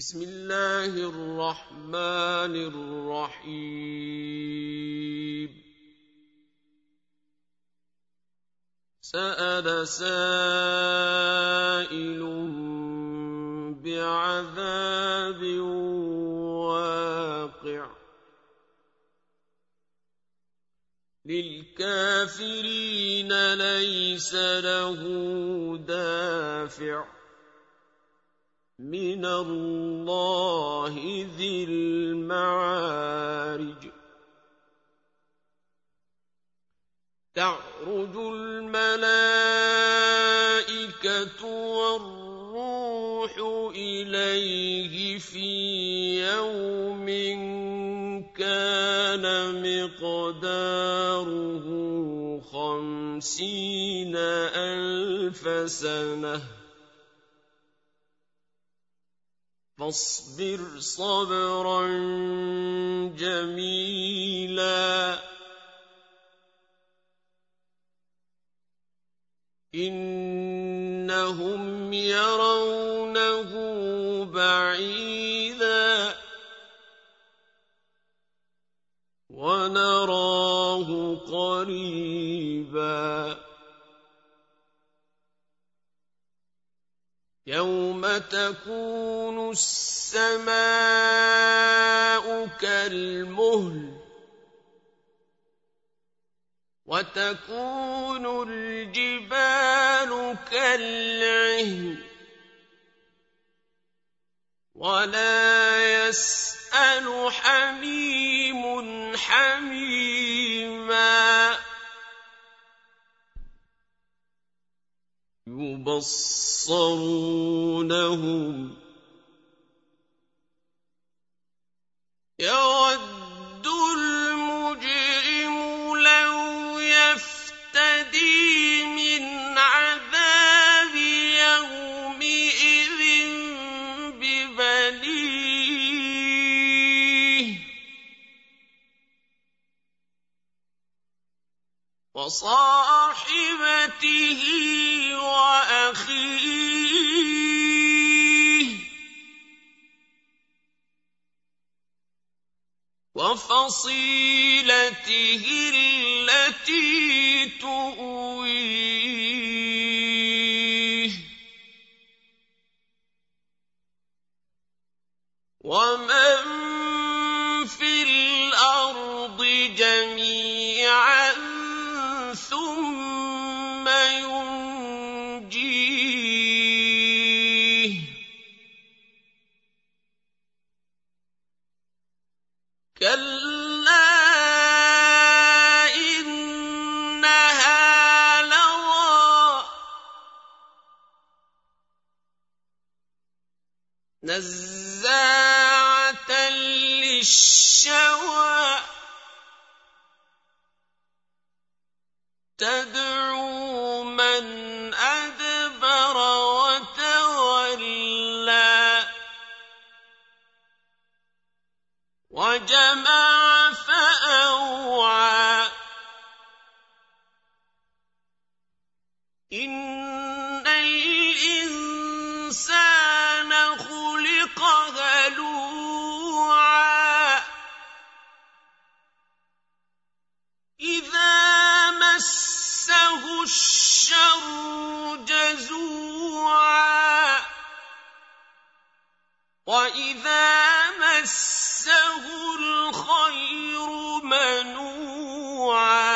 بسم الله الرحمن الرحيم. سأل سائل بعذاب واقع. للكافرين ليس له دافع. من الله ذي المعارج تعرج الملائكه والروح اليه في يوم كان مقداره خمسين الف سنه فاصبر صبرا جميلا. إنهم يرونه بعيدا. ونراه قريبا. يوم تكون السماء كالمهل وتكون الجبال كالعهن ولا يسأل حميم حميما يبصرونهم وصاحبته وأخيه. وفصيلته التي تؤويه. ومن كلا انها لظى. نزاعه للشوى. واذا مسه الخير منوعا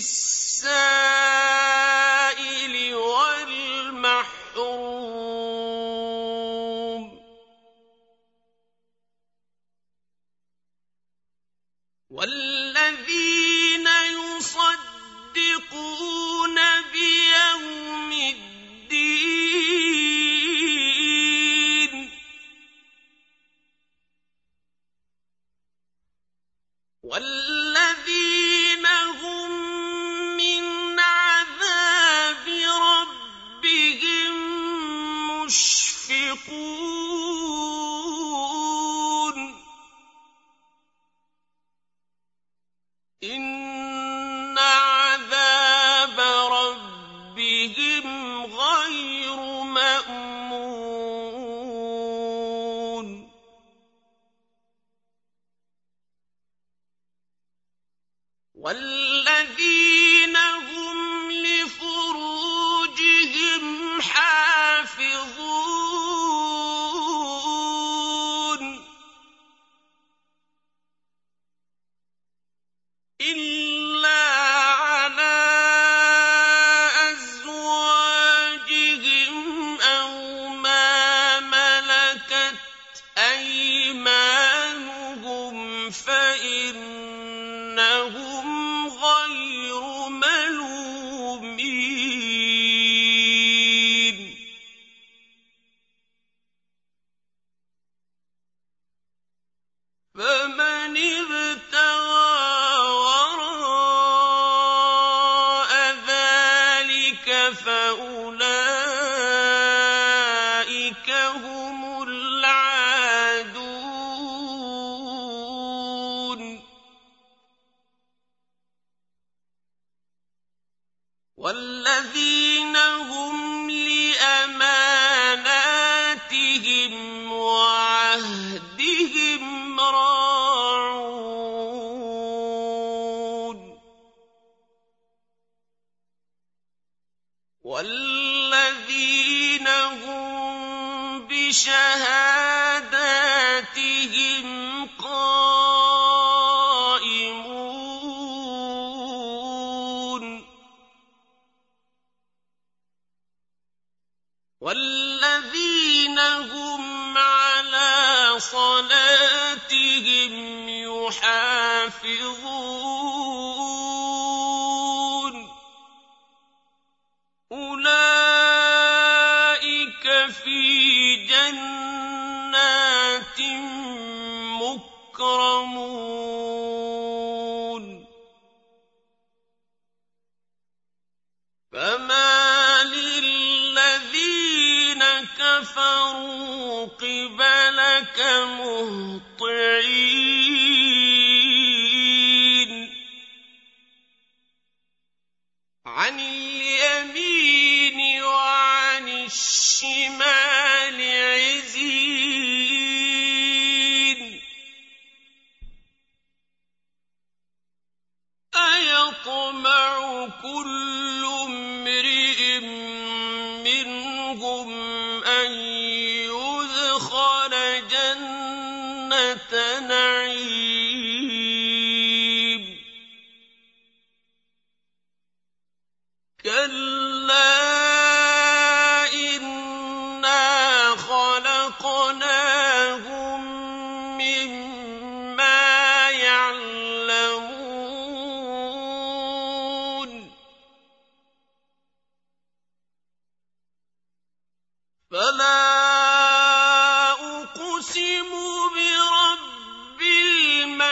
للسائل والمحروم. والذين يصدقون وال والذين هم بشهاداتهم قائمون. والذين هم على صلاتهم يحافظون. كل امرئ منهم أن يدخل جنة نعيم. كلا إنا خلقنا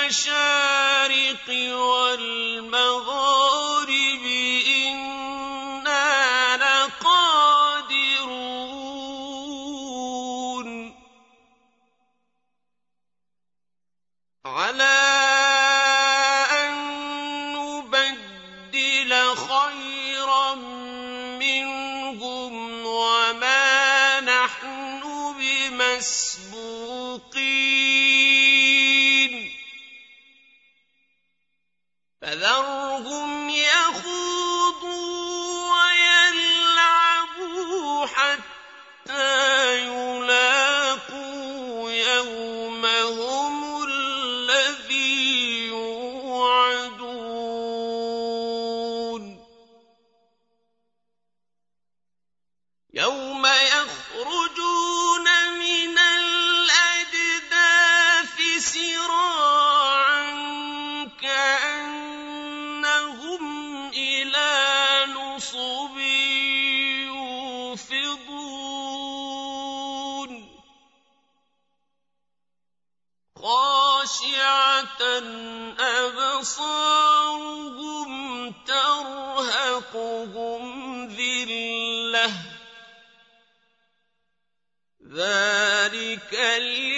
المشارق والمغارب إنا لقادرون. على أن نبدل خيرا منهم وما نحن بمسجد فأتوهم له ذلك اليوم